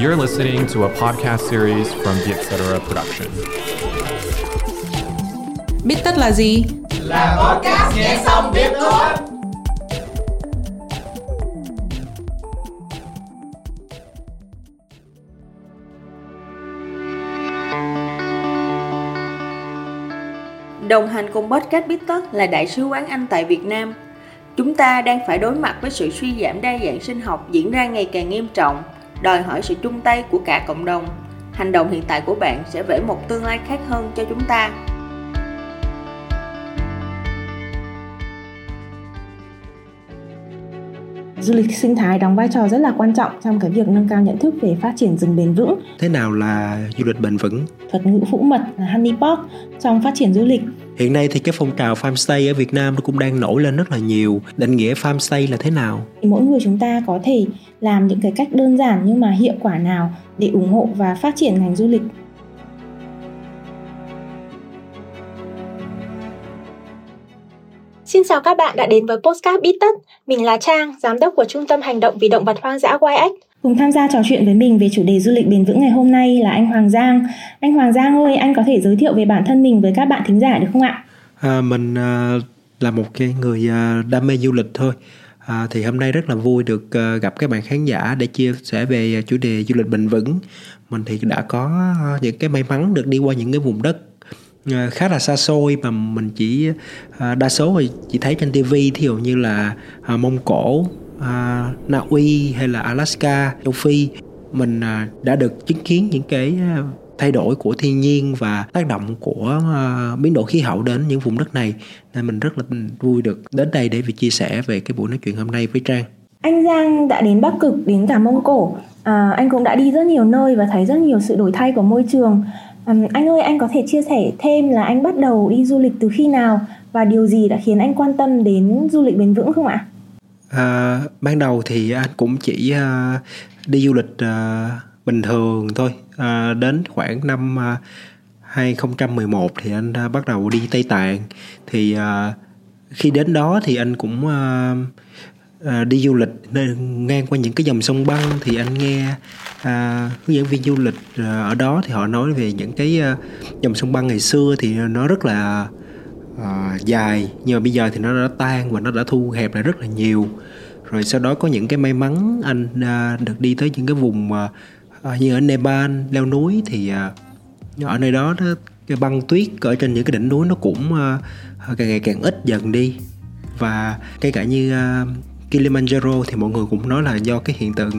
You're listening to a podcast series from the Etc. Production. Biết tất là gì? Là podcast nghe xong biết thôi. Đồng hành cùng podcast Biết Tất là Đại sứ quán Anh tại Việt Nam. Chúng ta đang phải đối mặt với sự suy giảm đa dạng sinh học diễn ra ngày càng nghiêm trọng, đòi hỏi sự chung tay của cả cộng đồng. Hành động hiện tại của bạn sẽ vẽ một tương lai khác hơn cho chúng ta. Du lịch sinh thái đóng vai trò rất là quan trọng trong cái việc nâng cao nhận thức về phát triển rừng bền vững. Thế nào là du lịch bền vững? Thuật ngữ phũ mật là honeypot trong phát triển du lịch. Hiện nay thì cái phong trào farmstay ở Việt Nam nó cũng đang nổi lên rất là nhiều. Định nghĩa farmstay là thế nào? Mỗi người chúng ta có thể làm những cái cách đơn giản nhưng mà hiệu quả nào để ủng hộ và phát triển ngành du lịch Xin chào các bạn đã đến với Postcard Bít Tất. Mình là Trang, giám đốc của Trung tâm Hành động vì động vật hoang dã YX. Cùng tham gia trò chuyện với mình về chủ đề du lịch bền vững ngày hôm nay là anh Hoàng Giang. Anh Hoàng Giang ơi, anh có thể giới thiệu về bản thân mình với các bạn thính giả được không ạ? À, mình à, là một cái người à, đam mê du lịch thôi. À, thì hôm nay rất là vui được à, gặp các bạn khán giả để chia sẻ về chủ đề du lịch bền vững. Mình thì đã có những cái may mắn được đi qua những cái vùng đất Ờ, khá là xa xôi mà mình chỉ ờ, đa số thì chỉ thấy trên tivi thí dụ như là ờ, Mông Cổ, Na Uy hay là Alaska, châu Phi mình đã được chứng kiến những cái thay đổi của thiên nhiên và tác động của biến đổi khí hậu đến những vùng đất này nên mình rất là vui được đến đây để chia sẻ về cái buổi nói chuyện hôm nay với Trang. Anh Giang đã đến Bắc Cực, đến cả Mông Cổ. À, anh cũng đã đi rất nhiều nơi và thấy rất nhiều sự đổi thay của môi trường. Um, anh ơi, anh có thể chia sẻ thêm là anh bắt đầu đi du lịch từ khi nào và điều gì đã khiến anh quan tâm đến du lịch bền vững không ạ? À, ban đầu thì anh cũng chỉ uh, đi du lịch uh, bình thường thôi. Uh, đến khoảng năm uh, 2011 thì anh uh, bắt đầu đi Tây Tạng. Thì uh, khi đến đó thì anh cũng uh, à, đi du lịch. Ngang qua những cái dòng sông băng thì anh nghe à, hướng dẫn viên du lịch à, ở đó thì họ nói về những cái à, dòng sông băng ngày xưa thì nó rất là à, dài. Nhưng mà bây giờ thì nó đã tan và nó đã thu hẹp lại rất là nhiều. Rồi sau đó có những cái may mắn anh à, được đi tới những cái vùng à, như ở Nepal leo núi thì à, ở nơi đó, đó cái băng tuyết ở trên những cái đỉnh núi nó cũng à, càng ngày càng ít dần đi. Và ngay cả như uh, Kilimanjaro thì mọi người cũng nói là do cái hiện tượng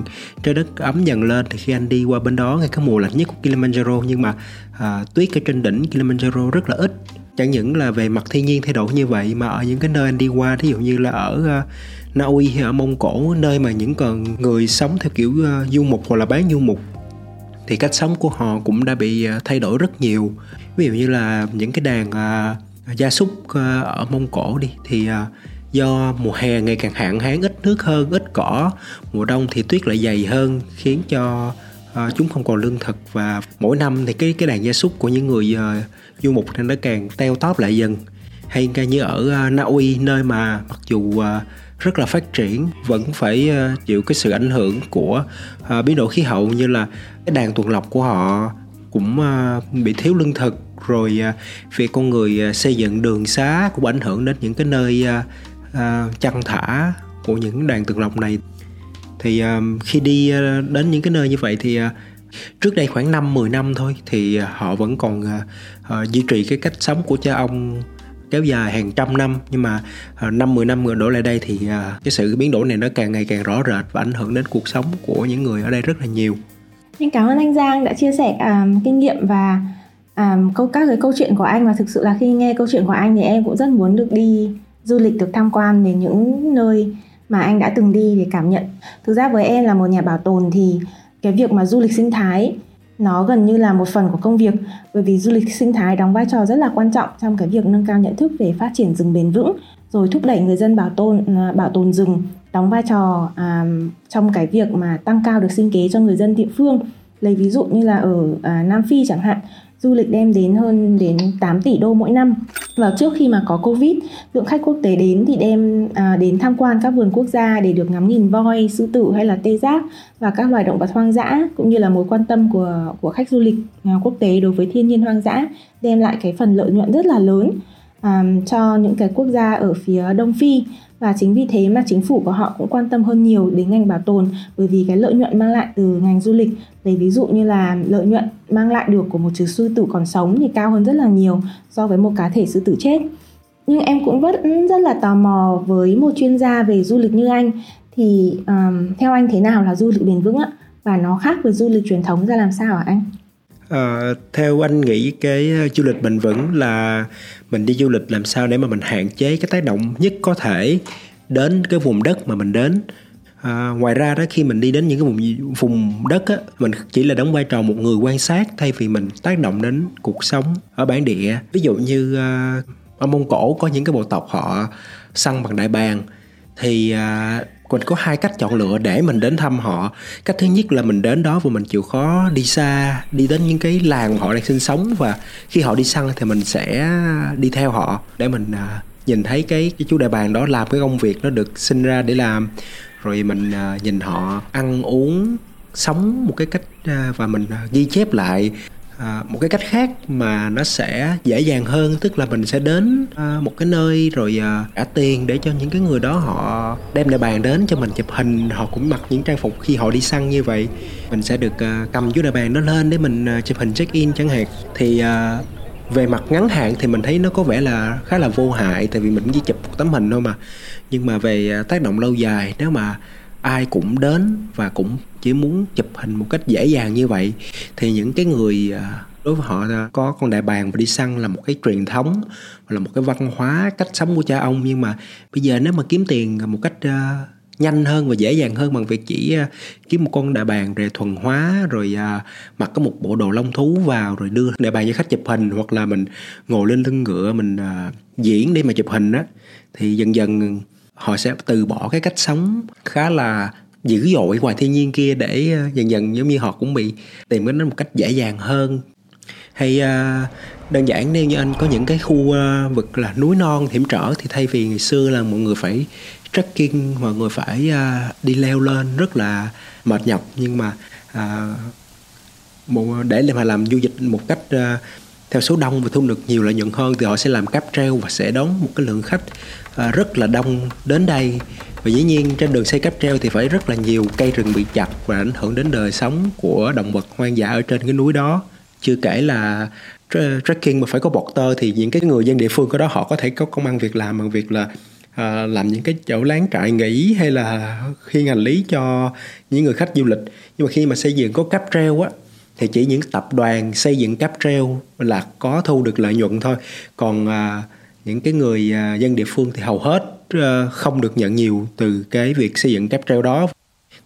trái đất ấm dần lên thì khi anh đi qua bên đó ngay cái mùa lạnh nhất của Kilimanjaro nhưng mà à, tuyết ở trên đỉnh Kilimanjaro rất là ít. Chẳng những là về mặt thiên nhiên thay đổi như vậy mà ở những cái nơi anh đi qua thí dụ như là ở à, uh, Na Uy hay ở Mông Cổ nơi mà những còn người sống theo kiểu uh, du mục hoặc là bán du mục thì cách sống của họ cũng đã bị uh, thay đổi rất nhiều. Ví dụ như là những cái đàn uh, gia súc uh, ở Mông Cổ đi thì uh, do mùa hè ngày càng hạn hán ít nước hơn ít cỏ. Mùa đông thì tuyết lại dày hơn khiến cho uh, chúng không còn lương thực. Và mỗi năm thì cái cái đàn gia súc của những người uh, du mục nó càng teo tóp lại dần. Hay như ở uh, Na Uy nơi mà mặc dù uh, rất là phát triển vẫn phải uh, chịu cái sự ảnh hưởng của uh, biến đổi khí hậu như là cái đàn tuần lộc của họ cũng uh, bị thiếu lương thực. Rồi uh, việc con người uh, xây dựng đường xá cũng ảnh hưởng đến những cái nơi uh, uh, chăn thả của những đàn tượng lộc này. Thì uh, khi đi uh, đến những cái nơi như vậy thì uh, trước đây khoảng 5 10 năm thôi thì uh, họ vẫn còn uh, uh, duy trì cái cách sống của cha ông kéo dài hàng trăm năm. Nhưng mà uh, 5 10 năm đổ lại đây thì cái sự biến đổi này nó càng ngày càng rõ rệt và ảnh hưởng đến cuộc sống của những người ở đây rất là nhiều. Xin cảm ơn anh Giang đã chia sẻ um, kinh nghiệm và um, câu các cái câu chuyện của anh. Và thực sự là khi nghe câu chuyện của anh thì em cũng rất muốn được đi du lịch được tham quan đến những nơi mà anh đã từng đi để cảm nhận. Thực ra với em là một nhà bảo tồn thì cái việc mà du lịch sinh thái nó gần như là một phần của công việc. Bởi vì du lịch sinh thái đóng vai trò rất là quan trọng trong cái việc nâng cao nhận thức về phát triển rừng bền vững rồi thúc đẩy người dân bảo tồn à, bảo tồn rừng đóng vai trò à, trong cái việc mà tăng cao được sinh kế cho người dân địa phương. Lấy ví dụ như là ở à, Nam Phi chẳng hạn du lịch đem đến hơn đến 8 tỷ đô mỗi năm. Và trước khi mà có Covid lượng khách quốc tế đến thì đem à, đến tham quan các vườn quốc gia để được ngắm nhìn voi, sư tử hay là tê giác và các loài động vật hoang dã cũng như là mối quan tâm của của khách du lịch à, quốc tế đối với thiên nhiên hoang dã đem lại cái phần lợi nhuận rất là lớn à, cho những cái quốc gia ở phía Đông Phi và chính vì thế mà chính phủ của họ cũng quan tâm hơn nhiều đến ngành bảo tồn bởi vì cái lợi nhuận mang lại từ ngành du lịch lấy ví dụ như là lợi nhuận mang lại được của một chú sư tử còn sống thì cao hơn rất là nhiều so với một cá thể sư tử chết. Nhưng em cũng vẫn rất là tò mò với một chuyên gia về du lịch như anh. Thì um, theo anh thế nào là du lịch bền vững ạ? Và nó khác với du lịch truyền thống ra làm sao hả anh? À, theo anh nghĩ cái ờ, du lịch bền vững là mình đi du lịch làm sao để mà mình hạn chế cái tác động nhất có thể đến cái vùng đất mà mình đến. À, ngoài ra đó khi mình đi đến những cái vùng vùng đất á mình chỉ là đóng vai trò một người quan sát thay vì mình tác động đến cuộc sống ở bản địa. Ví dụ như à, ở mông cổ có những cái bộ tộc họ săn bằng đại bàng thì à, mình có hai cách chọn lựa để mình đến thăm họ. Cách thứ nhất là mình đến đó và mình chịu khó đi xa đi đến những cái làng mà họ đang sinh sống và khi họ đi săn thì mình sẽ đi theo họ để mình uh, nhìn thấy cái cái chú đại bàng đó làm cái công việc nó được sinh ra để làm. Rồi mình uh, nhìn họ ăn uống sống một cái cách uh, và mình uh, ghi chép lại à, một cái cách khác mà nó sẽ dễ dàng hơn tức là mình sẽ đến à, một cái nơi rồi à, trả tiền để cho những cái người đó họ đem lại bàn đến cho mình chụp hình họ cũng mặc những trang phục khi họ đi săn như vậy. Mình sẽ được à, cầm chú đại bàn nó lên để mình à, chụp hình check in chẳng hạn. Thì à, về mặt ngắn hạn thì mình thấy nó có vẻ là khá là vô hại tại vì mình chỉ chụp một tấm hình thôi mà. Nhưng mà về à, tác động lâu dài nếu mà ai cũng đến và cũng chỉ muốn chụp hình một cách dễ dàng như vậy thì những cái người à, đối với họ có con đại bàng và đi săn là một cái truyền thống là một cái văn hóa cách sống của cha ông. Nhưng mà bây giờ nếu mà kiếm tiền một cách uh, nhanh hơn và dễ dàng hơn bằng việc chỉ uh, kiếm một con đại bàng rồi thuần hóa rồi uh, mặc có một bộ đồ lông thú vào rồi đưa đại bàng cho khách chụp hình hoặc là mình ngồi lên lưng ngựa mình uh, diễn để mà chụp hình á thì dần dần họ sẽ từ bỏ cái cách sống khá là dữ dội ngoài thiên nhiên kia để ờ, dần dần giống như họ cũng bị tìm đến một cách dễ dàng hơn. Hay ờ, đơn giản nếu như anh có những cái khu ờ, vực là núi non hiểm trở thì thay vì ngày xưa là mọi người phải trekking mọi người phải đi leo lên rất là mệt nhọc. Nhưng mà uh, để mà làm du lịch một cách theo số đông và thu được nhiều lợi nhuận hơn thì họ sẽ làm cáp treo và sẽ đón một cái lượng khách à, rất là đông đến đây. Và dĩ nhiên trên đường xây cáp treo thì phải rất là nhiều cây rừng bị chặt và ảnh hưởng đến đời sống của động vật hoang dã ở trên cái núi đó. Chưa kể là trekking mà phải có bọt tơ thì những cái người dân địa phương ở đó họ có thể có công ăn việc làm bằng việc là à, làm những cái chỗ láng trại nghỉ hay là khiêng hành lý cho những người khách du lịch. Nhưng mà khi mà xây dựng có cáp treo á thì chỉ những tập đoàn xây dựng cáp treo là có thu được lợi nhuận thôi. Còn à, những cái người à, dân địa phương thì hầu hết à, không được nhận nhiều từ cái việc xây dựng cáp treo đó.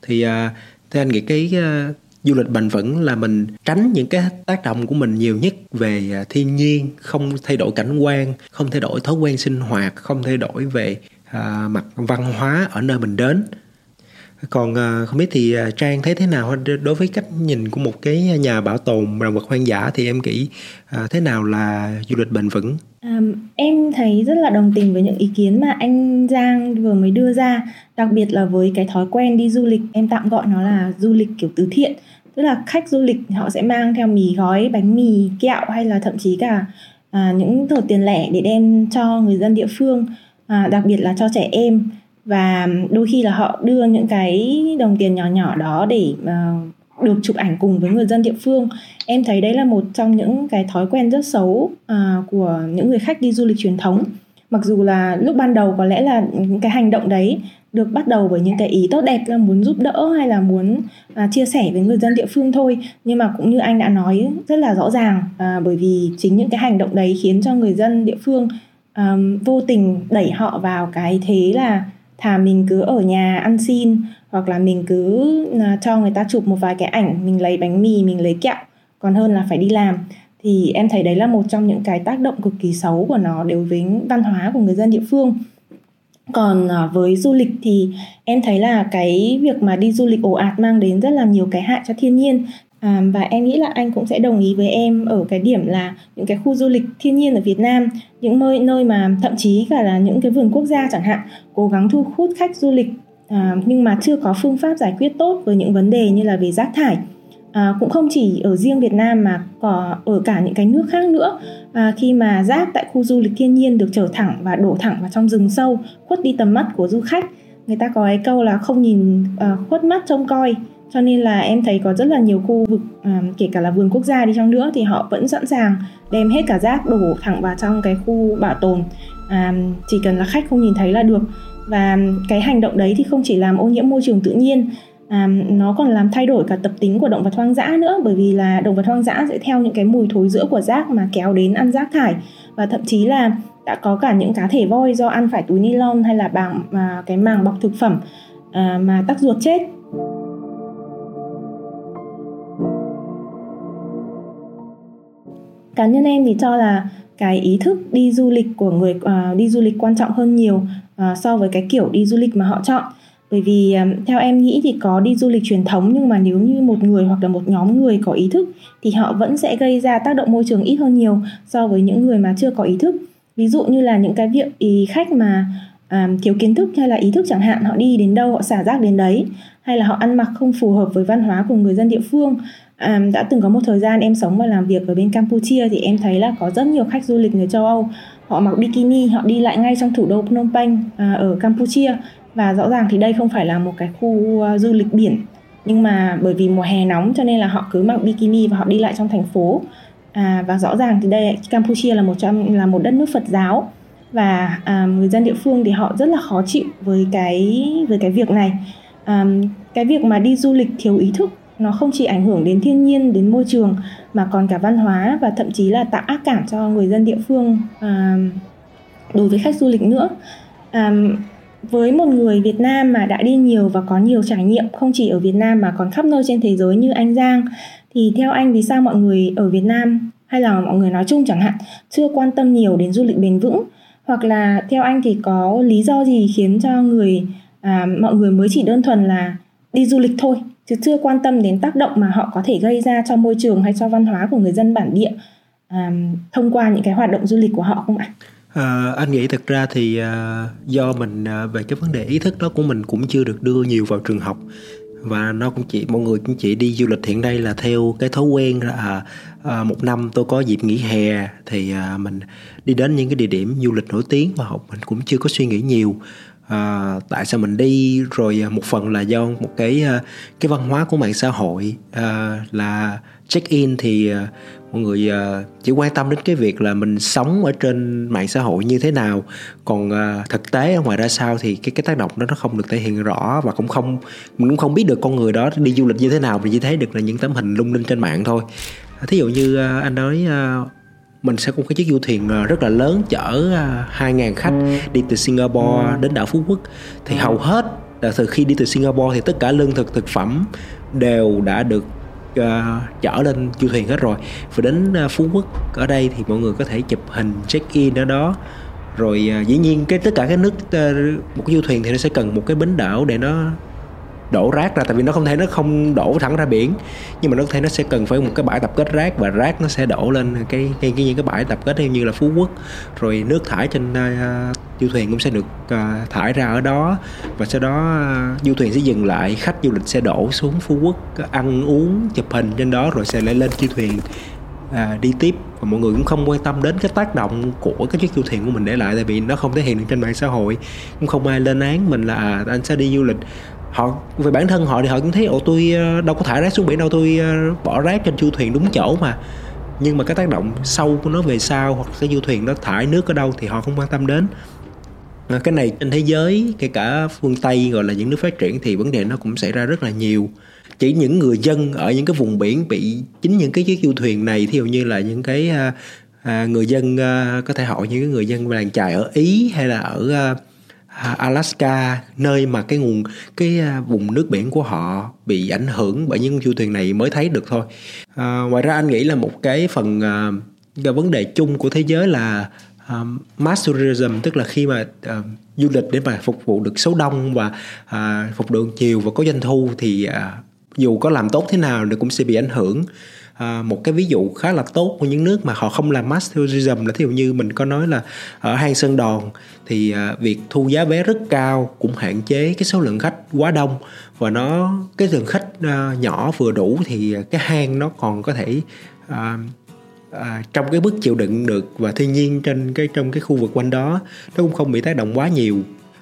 Thì à, theo anh nghĩ cái à, du lịch bền vững là mình tránh những cái tác động của mình nhiều nhất về à, thiên nhiên không thay đổi cảnh quan không thay đổi thói quen sinh hoạt không thay đổi về à, mặt văn hóa ở nơi mình đến còn à, không biết thì à, trang thấy thế nào? Đối với cách nhìn của một cái nhà bảo tồn động vật hoang dã thì em nghĩ à, thế nào là du lịch bền vững? À, em thấy rất là đồng tình với những ý kiến mà anh Giang vừa mới đưa ra. Đặc biệt là với cái thói quen đi du lịch em tạm gọi nó là du lịch kiểu từ thiện. Tức là khách du lịch họ sẽ mang theo mì gói bánh mì kẹo hay là thậm chí cả à, những tờ tiền lẻ để đem cho người dân địa phương à, đặc biệt là cho trẻ em và đôi khi là họ đưa những cái đồng tiền nhỏ nhỏ đó để uh, được chụp ảnh cùng với người dân địa phương. Em thấy đấy là một trong những cái thói quen rất xấu uh, của những người khách đi du lịch truyền thống. Mặc dù là lúc ban đầu có lẽ là những cái hành động đấy được bắt đầu bởi những cái ý tốt đẹp là muốn giúp đỡ hay là muốn à, chia sẻ với người dân địa phương thôi. Nhưng mà cũng như anh đã nói rất là rõ ràng à, bởi vì chính những cái hành động đấy khiến cho người dân địa phương à, vô tình đẩy họ vào cái thế là thà mình cứ ở nhà ăn xin, hoặc là mình cứ à, cho người ta chụp một vài cái ảnh, mình lấy bánh mì, mình lấy kẹo. Còn hơn là phải đi làm. Thì em thấy đấy là một trong những cái tác động cực kỳ xấu của nó đối với văn hóa của người dân địa phương. Còn à, với du lịch thì em thấy là cái việc mà đi du lịch ồ ạt mang đến rất là nhiều cái hại cho thiên nhiên. À, và em nghĩ là anh cũng sẽ đồng ý với em ở cái điểm là những cái khu du lịch thiên nhiên ở Việt Nam, những nơi nơi mà thậm chí cả là những cái vườn quốc gia chẳng hạn, cố gắng thu hút khách du lịch à, nhưng mà chưa có phương pháp giải quyết tốt với những vấn đề như là về rác thải. À, cũng không chỉ ở riêng Việt Nam mà có ở cả những cái nước khác nữa à, khi mà rác tại khu du lịch thiên nhiên được chở thẳng và đổ thẳng vào trong rừng sâu khuất đi tầm mắt của du khách người ta có cái câu là không nhìn à, khuất mắt trông coi cho nên là em thấy có rất là nhiều khu vực um, kể cả là vườn quốc gia đi chăng nữa thì họ vẫn sẵn sàng đem hết cả rác đổ thẳng vào trong cái khu bảo tồn. Um, chỉ cần là khách không nhìn thấy là được. Và cái hành động đấy thì không chỉ làm ô nhiễm môi trường tự nhiên à, nó còn làm thay đổi cả tập tính của động vật hoang dã nữa bởi vì là động vật hoang dã sẽ theo những cái mùi thối rữa của rác mà kéo đến ăn rác thải. Và thậm chí là đã có cả những cá thể voi do ăn phải túi ni lông hay là bằng à, cái màng bọc thực phẩm à, mà tắc ruột chết. Cá nhân em thì cho là cái ý thức đi du lịch của người uh, đi du lịch quan trọng hơn nhiều uh, so với cái kiểu đi du lịch mà họ chọn. Bởi vì um, theo em nghĩ thì có đi du lịch truyền thống nhưng mà nếu như một người hoặc là một nhóm người có ý thức thì họ vẫn sẽ gây ra tác động môi trường ít hơn nhiều so với những người mà chưa có ý thức. Ví dụ như là những cái việc ý khách mà um, thiếu kiến thức hay là ý thức chẳng hạn họ đi đến đâu họ xả rác đến đấy hay là họ ăn mặc không phù hợp với văn hóa của người dân địa phương um, đã từng có một thời gian em sống và làm việc ở bên Campuchia thì em thấy là có rất nhiều khách du lịch người châu Âu. Họ mặc bikini họ đi lại ngay trong thủ đô Phnom Penh uh, ở Campuchia. Và rõ ràng thì đây không phải là một cái khu uh, du lịch biển. Nhưng mà bởi vì mùa hè nóng cho nên là họ cứ mặc bikini và họ đi lại trong thành phố. À, và rõ ràng thì đây Campuchia là một trong là một đất nước Phật giáo. Và à, người dân địa phương thì họ rất là khó chịu với cái với cái việc này. À, cái việc mà đi du lịch thiếu ý thức nó không chỉ ảnh hưởng đến thiên nhiên đến môi trường mà còn cả văn hóa và thậm chí là tạo ác cảm cho người dân địa phương à, đối với khách du lịch nữa. À, với một người Việt Nam mà đã đi nhiều và có nhiều trải nghiệm không chỉ ở Việt Nam mà còn khắp nơi trên thế giới như anh Giang thì theo anh vì sao mọi người ở Việt Nam hay là mọi người nói chung chẳng hạn chưa quan tâm nhiều đến du lịch bền vững? Hoặc là theo anh thì có lý do gì khiến cho người à, mọi người mới chỉ đơn thuần là đi du lịch thôi? Chứ chưa quan tâm đến tác động mà họ có thể gây ra cho môi trường hay cho văn hóa của người dân bản địa à, thông qua những cái hoạt động du lịch của họ không ạ? À, anh nghĩ thật ra thì à, do mình à, về cái vấn đề ý thức đó của mình cũng chưa được đưa nhiều vào trường học và nó cũng chỉ mọi người cũng chỉ đi du lịch hiện nay là theo cái thói quen là à, à, một năm tôi có dịp nghỉ hè thì à, mình đi đến những cái địa điểm du lịch nổi tiếng và học mình cũng chưa có suy nghĩ nhiều à, tại sao mình đi? Rồi à, một phần là do một cái à, cái văn hóa của mạng xã hội à, là check in thì à, mọi người chỉ quan tâm đến cái việc là mình sống ở trên mạng xã hội như thế nào. Còn thực tế ở ngoài ra sao thì cái cái tác động đó nó không được thể hiện rõ và cũng không mình cũng không biết được con người đó đi du lịch như thế nào mình chỉ thấy được là những tấm hình lung linh trên mạng thôi. Thí dụ như anh nói mình sẽ có cái chiếc du thuyền rất là lớn chở 2.000 khách đi từ Singapore đến đảo Phú Quốc. Thì hầu hết là từ khi đi từ Singapore thì tất cả lương thực thực phẩm đều đã được uh, chở lên du thuyền hết rồi. Và đến uh, phú quốc ở đây thì mọi người có thể chụp hình check in ở đó. Rồi uh, dĩ nhiên cái tất cả cái nước uh, một cái du thuyền thì nó sẽ cần một cái bến đảo để nó đổ rác ra tại vì nó không thể nó không đổ thẳng ra biển. Nhưng mà nó có thể nó sẽ cần phải một cái bãi tập kết rác và rác nó sẽ đổ lên cái ngay cái những cái bãi tập kết như là phú quốc. Rồi nước thải trên uh, du thuyền cũng sẽ được uh, thải ra ở đó. Và sau đó uh, du thuyền sẽ dừng lại khách du lịch sẽ đổ xuống phú quốc ăn uống chụp hình trên đó rồi sẽ lại lên du thuyền à, đi tiếp. Và mọi người cũng không quan tâm đến cái tác động của cái chiếc du thuyền của mình để lại tại vì nó không thể hiện được trên mạng xã hội. Cũng không ai lên án mình là à, anh sẽ đi du lịch họ về bản thân họ thì họ cũng thấy ồ tôi ờ, đâu có thả rác xuống biển đâu tôi ờ, bỏ rác trên du thuyền đúng chỗ mà. Nhưng mà cái tác động sâu của nó về sau hoặc cái du thuyền nó thải nước ở đâu thì họ không quan tâm đến. Ờ, cái này trên thế giới kể cả phương tây gọi là những nước phát triển thì vấn đề nó cũng xảy ra rất là nhiều. Chỉ những người dân ở những cái vùng biển bị chính những cái chiếc du thuyền này thí dụ như là những cái à, người dân à, có thể hỏi những cái người dân làng chài ở ý hay là ở à, Alaska nơi mà cái nguồn cái à, vùng nước biển của họ bị ảnh hưởng bởi những du thuyền này mới thấy được thôi. À, ngoài ra anh nghĩ là một cái phần uh, vấn đề chung của thế giới là um, mass tourism tức là khi mà uh, du lịch để mà phục vụ được số đông và uh, phục vụ nhiều và có doanh thu thì uh, dù có làm tốt thế nào thì cũng sẽ bị ảnh hưởng à, một cái ví dụ khá là tốt của những nước mà họ không làm mass tourism là thí dụ như mình có nói là ở hang sơn đòn thì à, việc thu giá vé rất cao cũng hạn chế cái số lượng khách quá đông và nó cái lượng khách à, nhỏ vừa đủ thì cái hang nó còn có thể à, à, trong cái mức chịu đựng được. Và thiên nhiên trên cái trong cái khu vực quanh đó nó cũng không bị tác động quá nhiều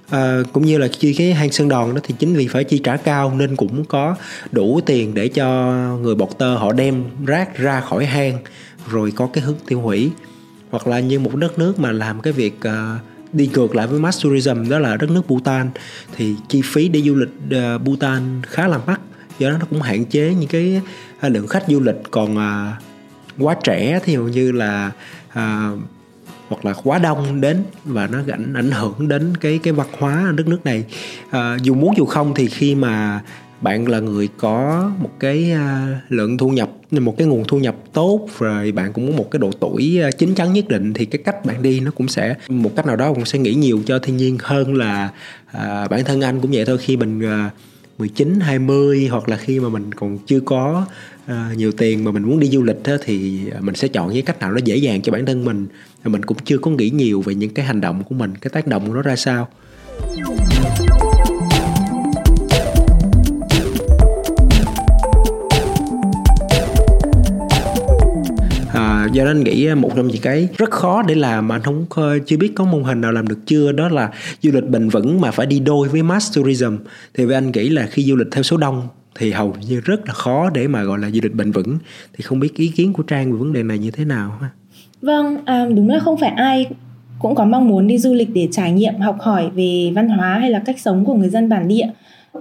à, cũng như là chi cái hang sơn đòn đó thì chính vì phải chi trả cao nên cũng có đủ tiền để cho người bọc tơ họ đem rác ra khỏi hang rồi có cái hướng tiêu hủy. Hoặc là như một đất nước mà làm cái việc uh, đi ngược lại với mass tourism đó là đất nước Bhutan thì chi phí đi du lịch uh, Bhutan khá là mắc. Do đó nó cũng hạn chế những cái uh, lượng khách du lịch. Còn uh, quá trẻ thì hầu như là uh, hoặc là quá đông đến và nó ảnh ảnh hưởng đến cái cái văn hóa ở đất nước này. À, dù muốn dù không thì khi mà bạn là người có một cái à, lượng thu nhập một cái nguồn thu nhập tốt rồi bạn cũng có một cái độ tuổi à, chín chắn nhất định thì cái cách bạn đi nó cũng sẽ một cách nào đó cũng sẽ nghĩ nhiều cho thiên nhiên hơn là à, bản thân anh cũng vậy thôi. Khi mình à, 19, 20 hoặc là khi mà mình còn chưa có uh, nhiều tiền mà mình muốn đi du lịch đó, thì mình sẽ chọn cái cách nào nó dễ dàng cho bản thân mình mình cũng chưa có nghĩ nhiều về những cái hành động của mình cái tác động của nó ra sao. À, do đó anh nghĩ à, một trong những cái rất khó để làm mà anh không chưa biết có mô hình nào làm được chưa đó là du lịch bền vững mà phải đi đôi với mass tourism. Thì với anh nghĩ là khi du lịch theo số đông thì hầu như rất là khó để mà gọi là du lịch bền vững. Thì không biết ý kiến của trang về vấn đề này như thế nào ha? Vâng, à, đúng là không phải ai cũng có mong muốn đi du lịch để trải nghiệm, học hỏi về văn hóa hay là cách sống của người dân bản địa.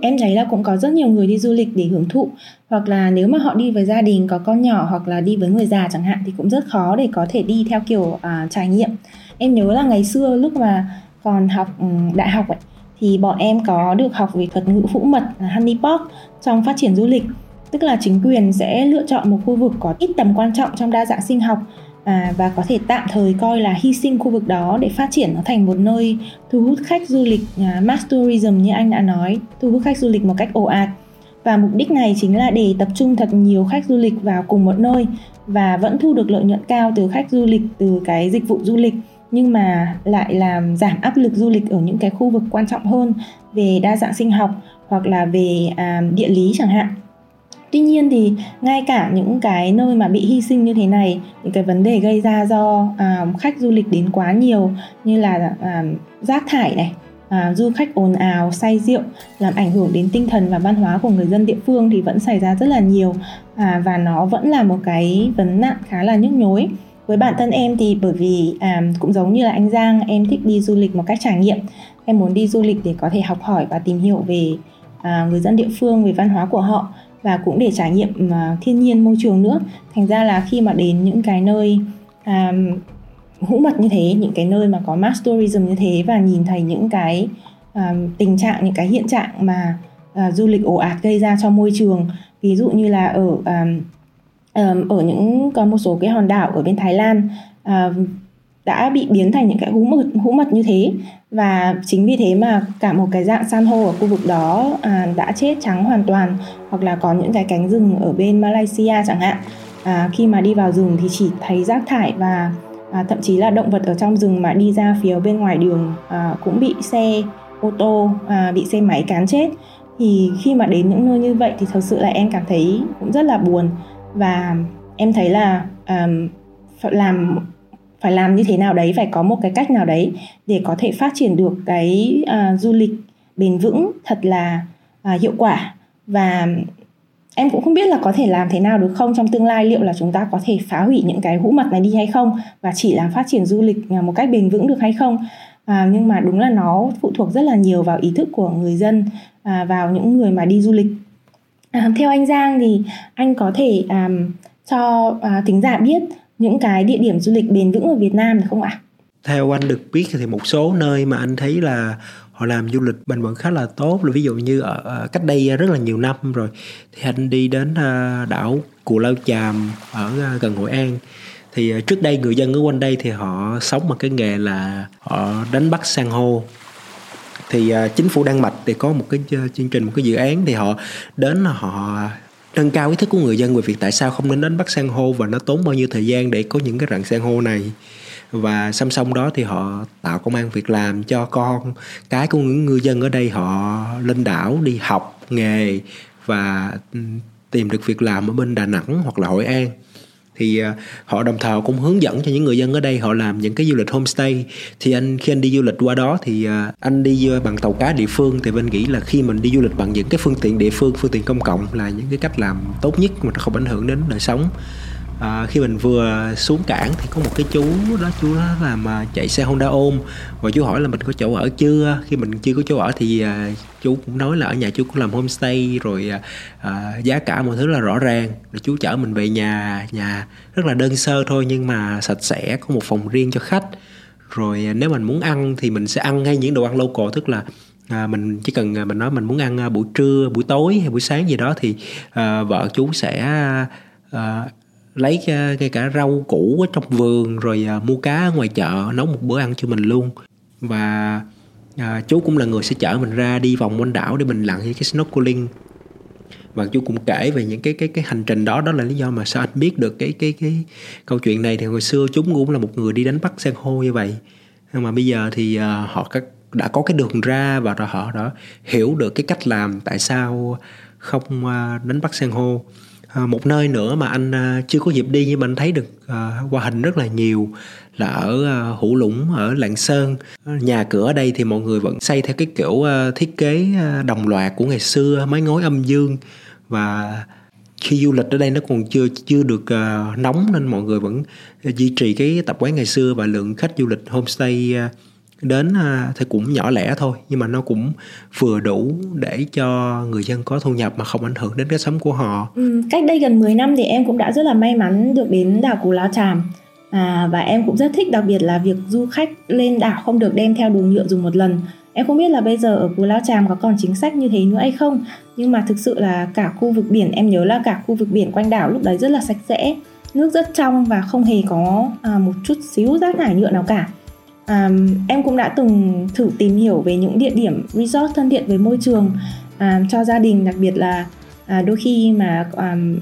Em thấy là cũng có rất nhiều người đi du lịch để hưởng thụ hoặc là nếu mà họ đi với gia đình có con nhỏ hoặc là đi với người già chẳng hạn thì cũng rất khó để có thể đi theo kiểu à, trải nghiệm. Em nhớ là ngày xưa lúc mà còn học ừ, đại học ấy, thì bọn em có được học về thuật ngữ phũ mật là honeypot trong phát triển du lịch tức là chính quyền sẽ lựa chọn một khu vực có ít tầm quan trọng trong đa dạng sinh học à, và có thể tạm thời coi là hy sinh khu vực đó để phát triển nó thành một nơi thu hút khách du lịch à, mass tourism như anh đã nói thu hút khách du lịch một cách ồ ạt. Và mục đích này chính là để tập trung thật nhiều khách du lịch vào cùng một nơi và vẫn thu được lợi nhuận cao từ khách du lịch từ cái dịch vụ du lịch nhưng mà lại làm giảm áp lực du lịch ở những cái khu vực quan trọng hơn về đa dạng sinh học hoặc là về à, địa lý chẳng hạn tuy nhiên thì ngay cả những cái nơi mà bị hy sinh như thế này những cái vấn đề gây ra do à, khách du lịch đến quá nhiều như là à, rác thải này à, du khách ồn ào say rượu làm ảnh hưởng đến tinh thần và văn hóa của người dân địa phương thì vẫn xảy ra rất là nhiều à, và nó vẫn là một cái vấn nạn khá là nhức nhối. Với bản thân em thì bởi vì à, cũng giống như là anh Giang em thích đi du lịch một cách trải nghiệm. Em muốn đi du lịch để có thể học hỏi và tìm hiểu về à, người dân địa phương về văn hóa của họ và cũng để trải nghiệm uh, thiên nhiên môi trường nữa. Thành ra là khi mà đến những cái nơi um, hũ mật như thế những cái nơi mà có mass tourism như thế và nhìn thấy những cái um, tình trạng những cái hiện trạng mà uh, du lịch ồ ạt gây ra cho môi trường ví dụ như là ở um, um, ở những có một số cái hòn đảo ở bên Thái Lan uh, đã bị biến thành những cái hú mật hũ mật như thế. Và chính vì thế mà cả một cái dạng san hô ở khu vực đó à, đã chết trắng hoàn toàn hoặc là có những cái cánh rừng ở bên Malaysia chẳng hạn. À, khi mà đi vào rừng thì chỉ thấy rác thải và à, thậm chí là động vật ở trong rừng mà đi ra phía bên ngoài đường à, cũng bị xe ô tô à, bị xe máy cán chết. Thì khi mà đến những nơi như vậy thì thật sự là em cảm thấy cũng rất là buồn. Và em thấy là um, làm phải làm như thế nào đấy phải có một cái cách nào đấy để có thể phát triển được cái uh, du lịch bền vững thật là uh, hiệu quả. Và em cũng không biết là có thể làm thế nào được không trong tương lai liệu là chúng ta có thể phá hủy những cái hũ mật này đi hay không và chỉ làm phát triển du lịch à, một cách bền vững được hay không. À, nhưng mà đúng là nó phụ thuộc rất là nhiều vào ý thức của người dân à, vào những người mà đi du lịch. À, theo anh Giang thì anh có thể à, cho à, thính giả biết những cái địa điểm du lịch bền vững ở Việt Nam được không ạ? Theo anh được biết thì một số nơi mà anh thấy là họ làm du lịch bền vững khá là tốt là ví dụ như ở cách đây rất là nhiều năm rồi, thì anh đi đến à, đảo Cù Lao Chàm ở à, gần Hội An thì à, trước đây người dân ở quanh đây thì họ sống bằng cái nghề là họ đánh bắt san hô thì chính phủ Đan Mạch thì có một cái chương trình, một cái dự án thì họ đến họ nâng cao ý thức của người dân về việc tại sao không nên đánh bắt san hô và nó tốn bao nhiêu thời gian để có những cái rặng san hô này. Và song song đó thì họ tạo công an việc làm cho con cái của những ngư dân ở đây họ lên đảo đi học nghề và ừ, tìm được việc làm ở bên Đà Nẵng hoặc là Hội An thì à, họ đồng thời cũng hướng dẫn cho những người dân ở đây họ làm những cái du lịch homestay. Thì anh, khi anh đi du lịch qua đó thì à, anh đi à, bằng tàu cá địa phương thì bên nghĩ là khi mình đi du lịch bằng những cái phương tiện địa phương phương tiện công cộng là những cái cách làm tốt nhất mà nó không ảnh hưởng đến đời sống à, khi mình vừa xuống cảng thì có một cái chú đó chú đó làm à, chạy xe Honda ôm và chú hỏi là mình có chỗ ở chưa? Khi mình chưa có chỗ ở thì à, chú cũng nói là ở nhà chú cũng làm homestay rồi à, à, giá cả mọi thứ là rõ ràng. Rồi chú chở mình về nhà nhà rất là đơn sơ thôi nhưng mà sạch sẽ có một phòng riêng cho khách. Rồi à, nếu mình muốn ăn thì mình sẽ ăn ngay những đồ ăn local tức là à, mình chỉ cần à, mình nói mình muốn ăn à, buổi trưa buổi tối hay buổi sáng gì đó thì à, vợ chú sẽ à, lấy ờ, ngay cả rau củ ở trong vườn rồi ờ, mua cá ở ngoài chợ nấu một bữa ăn cho mình luôn. Và à, chú cũng là người sẽ chở mình ra đi vòng quanh đảo để mình lặn những cái snorkeling. Và chú cũng kể về những cái cái cái hành trình đó đó là lý do mà sao anh biết được cái cái cái câu chuyện này. Thì hồi xưa chúng cũng là một người đi đánh bắt san hô như vậy. Nhưng mà bây giờ thì uh, họ các đã có cái đường ra và rồi họ đã hiểu được cái cách làm tại sao không uh, đánh bắt san hô à, một nơi nữa mà anh à, chưa có dịp đi nhưng mà anh thấy được à, qua hình rất là nhiều là ở à, hữu lũng ở lạng sơn. À, nhà cửa ở đây thì mọi người vẫn xây theo cái kiểu à, thiết kế à, đồng loạt của ngày xưa mái ngói âm dương. Và khi du lịch ở đây nó còn chưa chưa được uh, nóng nên mọi người vẫn duy trì cái tập quán ngày xưa và lượng khách du lịch homestay uh, đến à, thì cũng nhỏ lẻ thôi nhưng mà nó cũng vừa đủ để cho người dân có thu nhập mà không ảnh hưởng đến cái sống của họ. Ừ, cách đây gần 10 năm thì em cũng đã rất là may mắn được đến đảo Cù Lao Chàm. À, và em cũng rất thích đặc biệt là việc du khách lên đảo không được đem theo đồ nhựa dùng một lần. Em không biết là bây giờ ở Cù Lao Chàm có còn chính sách như thế nữa hay không Nhưng mà thực sự là cả khu vực biển Em nhớ là cả khu vực biển quanh đảo lúc đấy rất là sạch sẽ Nước rất trong và không hề có à, một chút xíu rác thải nhựa nào cả Um, em cũng đã từng thử tìm hiểu về những địa điểm resort thân thiện với môi trường um, cho gia đình đặc biệt là à, đôi khi mà um,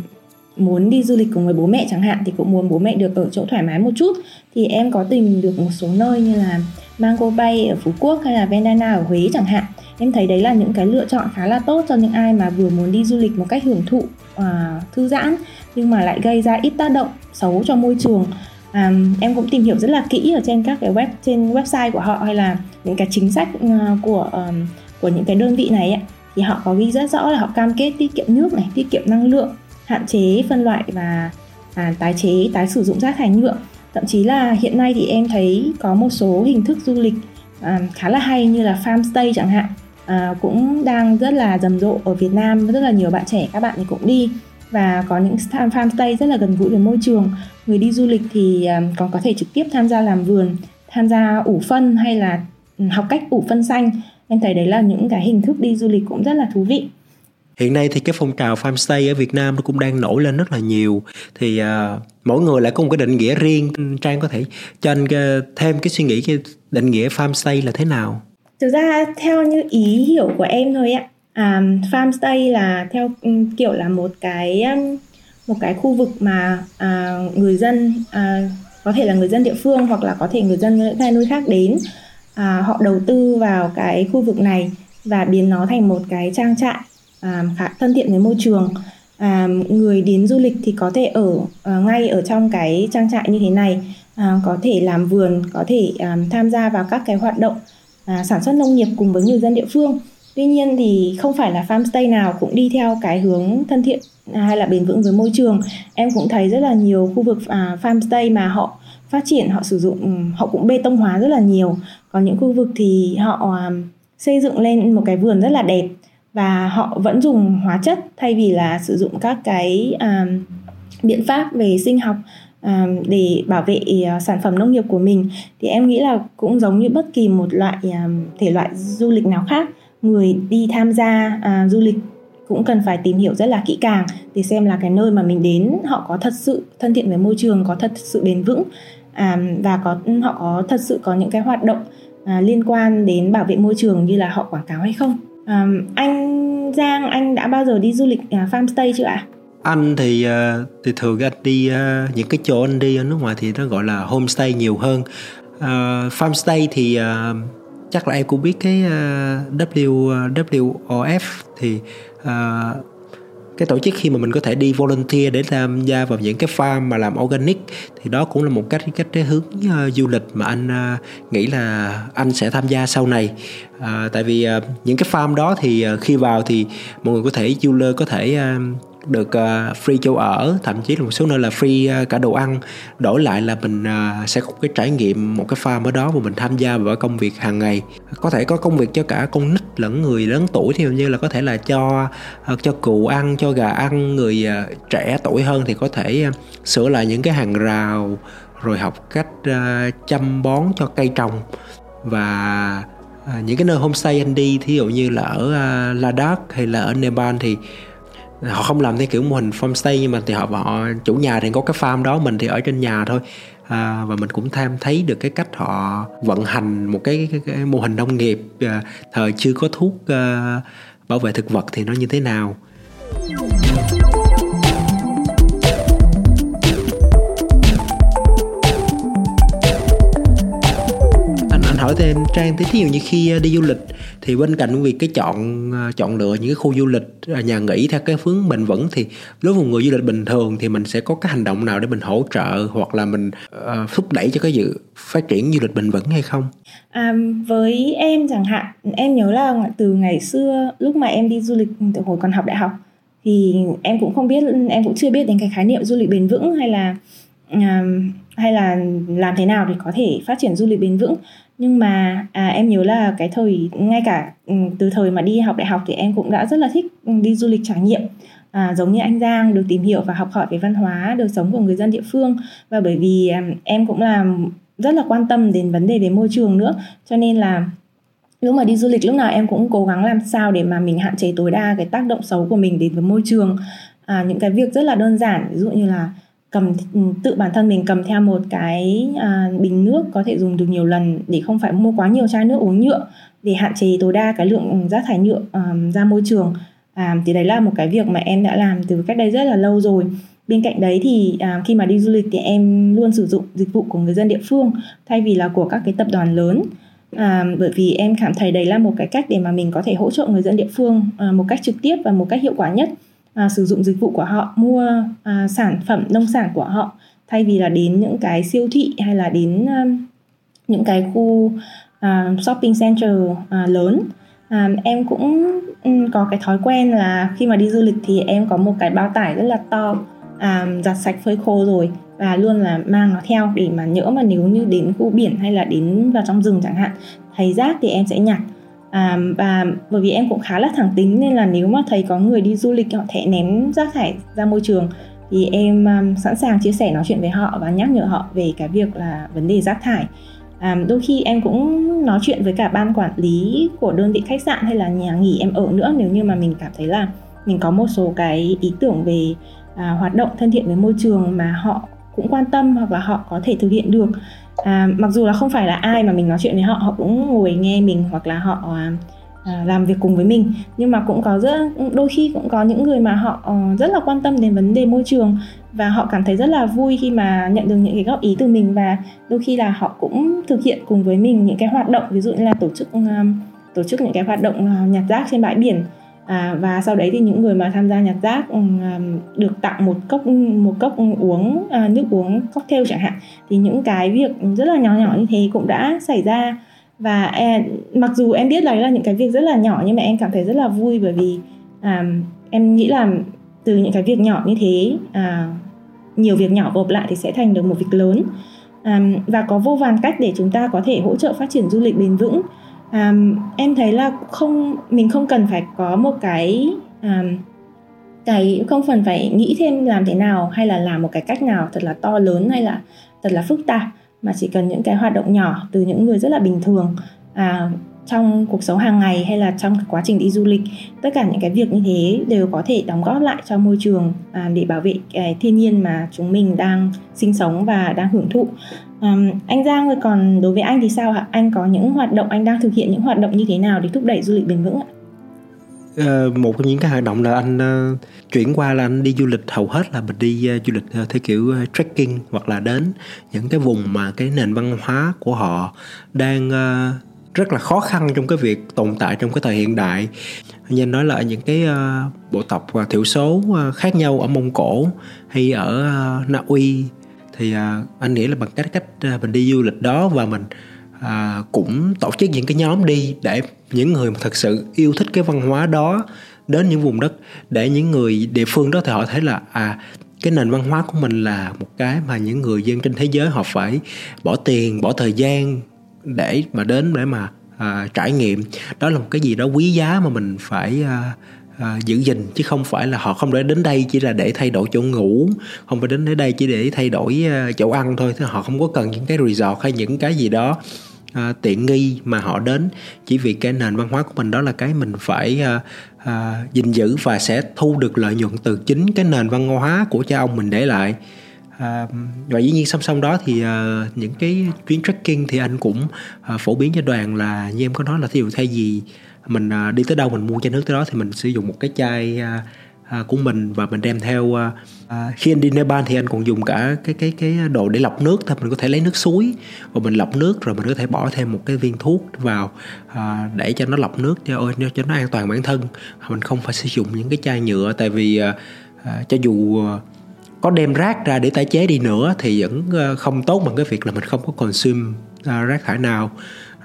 muốn đi du lịch cùng với bố mẹ chẳng hạn thì cũng muốn bố mẹ được ở chỗ thoải mái một chút. Thì em có tìm được một số nơi như là Mango Bay ở Phú Quốc hay là Vendana ở Huế chẳng hạn. Em thấy đấy là những cái lựa chọn khá là tốt cho những ai mà vừa muốn đi du lịch một cách hưởng thụ uh, thư giãn nhưng mà lại gây ra ít tác động xấu cho môi trường à, em cũng tìm hiểu rất là kỹ ở trên các cái web trên website của họ hay là những cái chính sách ờ, của ờ, của những cái đơn vị này ấy, thì họ có ghi rất rõ là họ cam kết tiết kiệm nước này tiết kiệm năng lượng hạn chế phân loại và à, tái chế tái sử dụng rác thải nhựa. Thậm chí là hiện nay thì em thấy có một số hình thức du lịch à, khá là hay như là farmstay chẳng hạn. À, cũng đang rất là rầm rộ ở Việt Nam rất là nhiều bạn trẻ các bạn thì cũng đi và có những farmstay rất là gần gũi với môi trường. Người đi du lịch thì um, còn có thể trực tiếp tham gia làm vườn tham gia ủ phân hay là ừ, học cách ủ phân xanh. Em thấy đấy là những cái hình thức đi du lịch cũng rất là thú vị. Hiện nay thì cái phong trào farmstay ở Việt Nam nó cũng đang nổi lên rất là nhiều. Thì uh, mỗi người lại có một cái định nghĩa riêng. Trang có thể cho anh uh, thêm cái suy nghĩ cái định nghĩa farmstay là thế nào? Thực ra theo như ý hiểu của em thôi ạ À, um, farmstay là theo um, kiểu là một cái um, một cái khu vực mà uh, người dân uh, có thể là người dân địa phương hoặc là có thể người dân những nơi khác đến uh, họ đầu tư vào cái khu vực này và biến nó thành một cái trang trại uh, khá thân thiện với môi trường. À, người đến du lịch thì có thể ở uh, ngay ở trong cái trang trại như thế này uh, có thể làm vườn có thể um, tham gia vào các cái hoạt động uh, sản xuất nông nghiệp cùng với người dân địa phương tuy nhiên thì không phải là farmstay nào cũng đi theo cái hướng thân thiện hay là bền vững với môi trường. Em cũng thấy rất là nhiều khu vực à, farmstay mà họ phát triển họ sử dụng ừ, họ cũng bê tông hóa rất là nhiều. Còn những khu vực thì họ à, xây dựng lên một cái vườn rất là đẹp và họ vẫn dùng hóa chất thay vì là sử dụng các cái à, biện pháp về sinh học à, để bảo vệ à, sản phẩm nông nghiệp của mình. Thì em nghĩ là cũng giống như bất kỳ một loại à, thể loại du lịch nào khác người đi tham gia à, du lịch cũng cần phải tìm hiểu rất là kỹ càng để xem là cái nơi mà mình đến họ có thật sự thân thiện với môi trường có thật sự bền vững à, và có họ có thật sự có những cái hoạt động à, liên quan đến bảo vệ môi trường như là họ quảng cáo hay không à, anh Giang anh đã bao giờ đi du lịch à, farmstay chưa ạ? anh thì à, thì thường anh đi à, những cái chỗ anh đi ở nước ngoài thì nó gọi là homestay nhiều hơn uh, farmstay thì uh, chắc là em cũng biết cái uh, W ờ, WOF thì uh, cái tổ chức khi mà mình có thể đi volunteer để tham gia vào những cái farm mà làm organic thì đó cũng là một cách cách cái hướng uh, du lịch mà anh uh, nghĩ là anh sẽ tham gia sau này. Uh, tại vì uh, những cái farm đó thì uh, khi vào thì mọi người có thể du có thể uh, được uh, free chỗ ở thậm chí là một số nơi là free uh, cả đồ ăn. Đổi lại là mình uh, sẽ có cái trải nghiệm một cái farm ở đó và mình tham gia vào công việc hàng ngày. Có thể có công việc cho cả con nít lẫn người lớn tuổi thì như là có thể là cho uh, cho cụ ăn cho gà ăn người uh, trẻ tuổi hơn thì có thể uh, sửa lại những cái hàng rào rồi học cách uh, chăm bón cho cây trồng. Và À, những cái nơi homestay anh đi thí dụ như là ở uh, Ladakh hay là ở Nepal thì họ không làm theo kiểu mô hình farmstay nhưng mà thì họ họ chủ nhà thì có cái farm đó mình thì ở trên nhà thôi. À, và mình cũng tham thấy được cái cách họ vận hành một cái, cái, cái mô hình nông nghiệp à, thời chưa có thuốc à, bảo vệ thực vật thì nó như thế nào. Hỏi thêm trang thế ví dụ như khi ờ, đi du lịch thì bên cạnh việc cái chọn ờ, chọn lựa những cái khu du lịch ờ, nhà nghỉ theo cái hướng bền vững thì đối với một người du lịch bình thường thì mình sẽ có cái hành động nào để mình hỗ trợ hoặc là mình uh, thúc đẩy cho cái dự phát triển du lịch bền vững hay không? À, với em chẳng hạn em nhớ là từ ngày xưa lúc mà em đi du lịch từ hồi còn học đại học thì em cũng không biết em cũng chưa biết đến cái khái niệm du lịch bền vững hay là um, hay là làm thế nào để có thể phát triển du lịch bền vững nhưng mà à, em nhớ là cái thời ngay cả ừ, từ thời mà đi học đại học thì em cũng đã rất là thích ừ, đi du lịch trải nghiệm. À, giống như anh Giang được tìm hiểu và học hỏi về văn hóa đời sống của người dân địa phương. Và bởi vì à, em cũng là rất là quan tâm đến vấn đề về môi trường nữa. Cho nên là lúc mà đi du lịch lúc nào em cũng cố gắng làm sao để mà mình hạn chế tối đa cái tác động xấu của mình đến với môi trường. À, những cái việc rất là đơn giản ví dụ như là cầm ừ, tự bản thân mình cầm theo một cái à, bình nước có thể dùng được nhiều lần để không phải mua quá nhiều chai nước uống nhựa để hạn chế tối đa cái lượng ừ, rác thải nhựa à, ra môi trường. À, thì đấy là một cái việc mà em đã làm từ cách đây rất là lâu rồi. Bên cạnh đấy thì à, khi mà đi du lịch thì em luôn sử dụng dịch vụ của người dân địa phương thay vì là của các cái tập đoàn lớn. À, bởi vì em cảm thấy đấy là một cái cách để mà mình có thể hỗ trợ người dân địa phương à, một cách trực tiếp và một cách hiệu quả nhất à, sử dụng dịch vụ của họ mua à, sản phẩm nông sản của họ thay vì là đến những cái siêu thị hay là đến um, những cái khu à, shopping center à, lớn. À, em cũng um, có cái thói quen là khi mà đi du lịch thì em có một cái bao tải rất là to à, giặt sạch phơi khô rồi và luôn là mang nó theo để mà nhỡ mà nếu như đến khu biển hay là đến vào trong rừng chẳng hạn thấy rác thì em sẽ nhặt à, và bởi vì em cũng khá là thẳng tính nên là nếu mà thấy có người đi du lịch họ thẻ ném rác thải ra môi trường thì em um, sẵn sàng chia sẻ nói chuyện với họ và nhắc nhở họ về cái việc là vấn đề rác thải. À, đôi khi em cũng nói chuyện với cả ban quản lý của đơn vị khách sạn hay là nhà nghỉ em ở nữa nếu như mà mình cảm thấy là mình có một số cái ý tưởng về à, hoạt động thân thiện với môi trường mà họ cũng quan tâm hoặc là họ có thể thực hiện được à, mặc dù là không phải là ai mà mình nói chuyện với họ họ cũng ngồi nghe mình hoặc là họ à, à làm việc cùng với mình. Nhưng mà cũng có rất đôi khi cũng có những người mà họ ờ, rất là quan tâm đến vấn đề môi trường và họ cảm thấy rất là vui khi mà nhận được những cái góp ý từ mình và đôi khi là họ cũng thực hiện cùng với mình những cái hoạt động. Ví dụ như là tổ chức tổ chức những cái hoạt động ờ, nhặt rác trên bãi biển à, và sau đấy thì những người mà tham gia nhặt rác um, được tặng một cốc một cốc uống uh, nước uống cocktail chẳng hạn thì những cái việc rất là nhỏ nhỏ như thế cũng đã xảy ra. Và em, mặc dù em biết là là những cái việc rất là nhỏ nhưng mà em cảm thấy rất là vui bởi vì um, em nghĩ là từ những cái việc nhỏ như thế uh, nhiều việc nhỏ gộp lại thì sẽ thành được một việc lớn. Um, và có vô vàn cách để chúng ta có thể hỗ trợ phát triển du lịch bền vững um, em thấy là không mình không cần phải có một cái um, cái không cần phải nghĩ thêm làm thế nào hay là làm một cái cách nào thật là to lớn hay là thật là phức tạp mà chỉ cần những cái hoạt động nhỏ từ những người rất là bình thường. À, trong cuộc sống hàng ngày hay là trong quá trình đi du lịch tất cả những cái việc như thế đều có thể đóng góp lại cho môi trường à, để bảo vệ cái thiên nhiên mà chúng mình đang sinh sống và đang hưởng thụ. Um, anh Giang rồi còn đối với anh thì sao ạ? Anh có những hoạt động anh đang thực hiện những hoạt động như thế nào để thúc đẩy du lịch bền vững ạ? Uh, một trong những cái hoạt động là anh uh, chuyển qua là anh đi du lịch hầu hết là mình đi uh, du lịch uh, theo kiểu uh, trekking hoặc là đến những cái vùng mà cái nền văn hóa của họ đang uh, rất là khó khăn trong cái việc tồn tại trong cái thời hiện đại. Như anh nói là những cái uh, bộ tộc và thiểu số uh, khác nhau ở mông cổ hay ở uh, na uy thì uh, anh nghĩ là bằng cách cách uh, mình đi du lịch đó và mình uh, cũng tổ chức những cái nhóm đi để những người mà thật sự yêu thích cái văn hóa đó đến những vùng đất để những người địa phương đó thì họ thấy là à cái nền văn hóa của mình là một cái mà những người dân trên thế giới họ phải bỏ tiền bỏ thời gian để mà đến để mà à, trải nghiệm. Đó là một cái gì đó quý giá mà mình phải à, à, giữ gìn chứ không phải là họ không để đến đây chỉ là để thay đổi chỗ ngủ không phải đến đây chỉ để thay đổi à, chỗ ăn thôi thế họ không có cần những cái resort hay những cái gì đó à, tiện nghi mà họ đến. Chỉ vì cái nền văn hóa của mình đó là cái mình phải à, à, gìn giữ và sẽ thu được lợi nhuận từ chính cái nền văn hóa của cha ông mình để lại. À, và dĩ nhiên song song đó thì uh, những cái chuyến trekking thì anh cũng uh, phổ biến cho đoàn là như em có nói là thí dụ thay vì mình uh, đi tới đâu mình mua chai nước tới đó thì mình sử dụng một cái chai uh, của mình và mình đem theo khi anh đi Nepal thì anh còn dùng cả cái cái cái đồ để lọc nước thôi. Mình có thể lấy nước suối và mình lọc nước rồi mình có thể bỏ thêm một cái viên thuốc vào để cho nó lọc nước cho cho nó an toàn bản thân. Mình không phải sử dụng những cái chai nhựa tại vì cho dù có đem rác ra để tái chế đi nữa thì vẫn ờ, không tốt bằng cái việc là mình không có consume ờ, rác thải nào.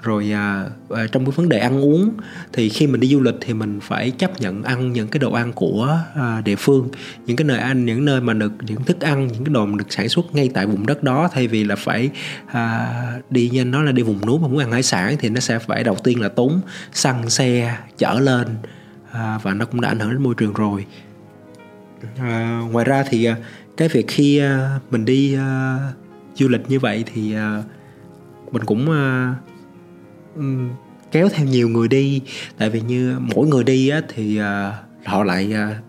Rồi à, ờ, trong cái vấn đề ăn uống thì khi mình đi du lịch thì mình phải chấp nhận ăn những cái đồ ăn của à, địa phương. Những cái nơi ăn những nơi mà được những thức ăn những cái đồ mà được sản xuất ngay tại vùng đất đó thay vì là phải à, đi nhanh nó là đi vùng núi mà muốn ăn hải sản thì nó sẽ phải đầu tiên là tốn xăng xe chở lên à, và nó cũng đã ảnh hưởng đến môi trường rồi. À, ngoài ra thì à, cái việc khi à, mình đi uh, du lịch như vậy thì uh, mình cũng uh, um, kéo theo nhiều người đi. Tại vì như mỗi người đi á, thì uh, họ lại uh,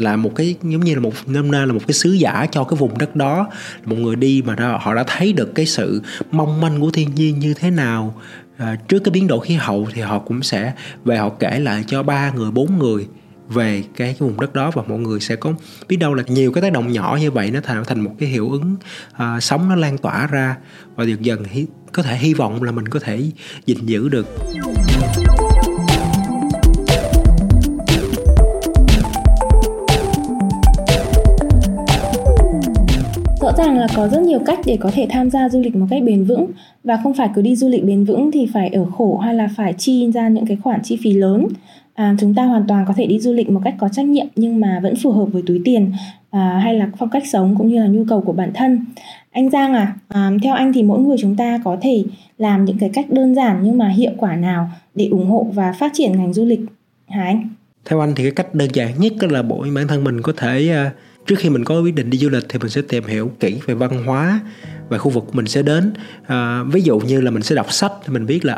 là một cái giống như là một năm nay là một cái sứ giả cho cái vùng đất đó. Một người đi mà đó, họ đã thấy được cái sự mong manh của thiên nhiên như thế nào. À, trước cái biến đổi khí hậu thì họ cũng sẽ về họ kể lại cho ba người bốn người về cái, cái vùng đất đó và mọi người sẽ có biết đâu là nhiều cái tác động nhỏ như vậy nó thành thành một cái hiệu ứng ờ, uh, sống nó lan tỏa ra và dần dần hi, có thể hy vọng là mình có thể gìn giữ được. Rõ ràng là có rất nhiều cách để có thể tham gia du lịch một cách bền vững. Và không phải cứ đi du lịch bền vững thì phải ở khổ hay là phải chi ra những cái khoản chi phí lớn à, chúng ta hoàn toàn có thể đi du lịch một cách có trách nhiệm nhưng mà vẫn phù hợp với túi tiền à, hay là phong cách sống cũng như là nhu cầu của bản thân anh Giang à, à theo anh thì mỗi người chúng ta có thể làm những cái cách đơn giản nhưng mà hiệu quả nào để ủng hộ và phát triển ngành du lịch hả anh? Theo anh thì cái cách đơn giản nhất là bộ bản thân mình có thể à, trước khi mình có quyết định đi du lịch thì mình sẽ tìm hiểu kỹ về văn hóa và khu vực mình sẽ đến à, ví dụ như là mình sẽ đọc sách mình biết là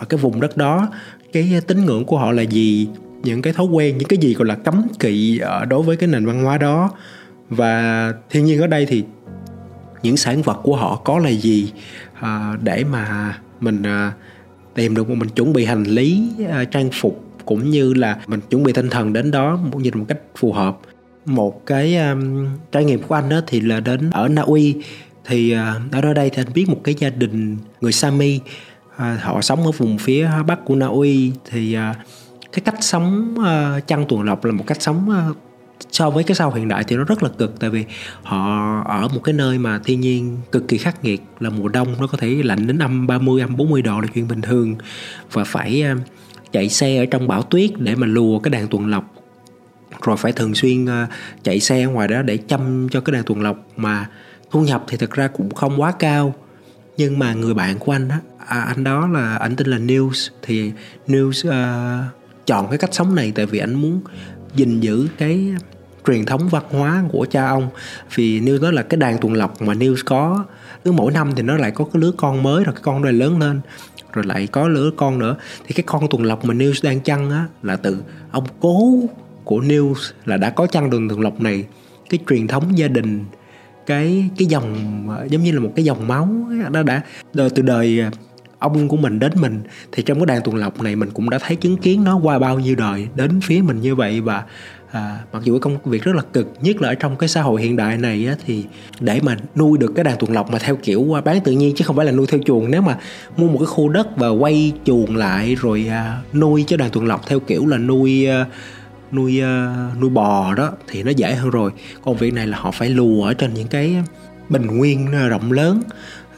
ở cái vùng đất đó cái tín ngưỡng của họ là gì? Những cái thói quen những cái gì gọi là cấm kỵ ở đối với cái nền văn hóa đó. Và thiên nhiên ở đây thì những sản vật của họ có là gì? À, để mà mình à, tìm được mình chuẩn bị hành lý à, trang phục cũng như là mình chuẩn bị tinh thần đến đó một như một cách phù hợp. Một cái um, trải nghiệm của anh đó thì là đến ở Na Uy. Thì uh, ở đây thì anh biết một cái gia đình người Sami à, họ sống ở vùng phía bắc của Na Uy. Thì à, cái cách sống à, chăn tuần lộc là một cách sống à, so với cái sau hiện đại thì nó rất là cực. Tại vì họ ở một cái nơi mà thiên nhiên cực kỳ khắc nghiệt là mùa đông nó có thể lạnh đến âm 30 âm 40 độ là chuyện bình thường. Và phải à, chạy xe ở trong bão tuyết để mà lùa cái đàn tuần lộc. Rồi phải thường xuyên à, chạy xe ngoài đó để chăm cho cái đàn tuần lộc mà thu nhập thì thật ra cũng không quá cao. Nhưng mà người bạn của anh á à, anh đó là anh tên là News thì News uh, ờ, chọn cái cách sống này tại vì anh muốn gìn giữ cái truyền thống văn hóa của cha ông. Vì News nói là cái đàn tuần lộc mà News có. Cứ mỗi năm thì nó lại có cái lứa con mới rồi cái con này lớn lên rồi lại có lứa con nữa. Thì cái con tuần lộc mà News đang chăn á là từ ông cố của News là đã có chăn đường tuần lộc này. Cái truyền thống gia đình cái cái dòng giống như là một cái dòng máu nó đã đời từ đời à, ông của mình đến mình thì trong cái đàn tuần lộc này mình cũng đã thấy chứng kiến nó qua bao nhiêu đời đến phía mình như vậy. Và à, mặc dù cái công việc rất là cực nhất là ở trong cái xã hội hiện đại này á, thì để mà nuôi được cái đàn tuần lộc mà theo kiểu bán tự nhiên chứ không phải là nuôi theo chuồng nếu mà mua một cái khu đất và quay chuồng lại rồi à, nuôi cho đàn tuần lộc theo kiểu là nuôi à, nuôi uh, nuôi bò đó thì nó dễ hơn rồi. Còn việc này là họ phải lùa ở trên những cái bình nguyên rộng lớn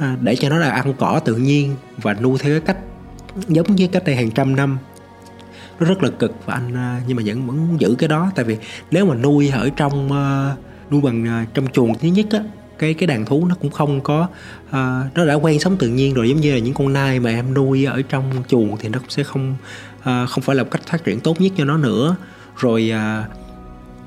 À, để cho nó là ăn cỏ tự nhiên và nuôi theo cái cách giống như cách đây hàng trăm năm. Nó rất là cực và anh à, nhưng mà vẫn vẫn giữ cái đó. Tại vì nếu mà nuôi ở trong à, nuôi bằng trong chuồng thứ nhất á cái cái đàn thú nó cũng không có uh, nó đã quen sống tự nhiên rồi. Giống như là những con nai mà em nuôi ở trong chuồng thì nó cũng sẽ không uh, không phải là cách phát triển tốt nhất cho nó nữa. Rồi uh,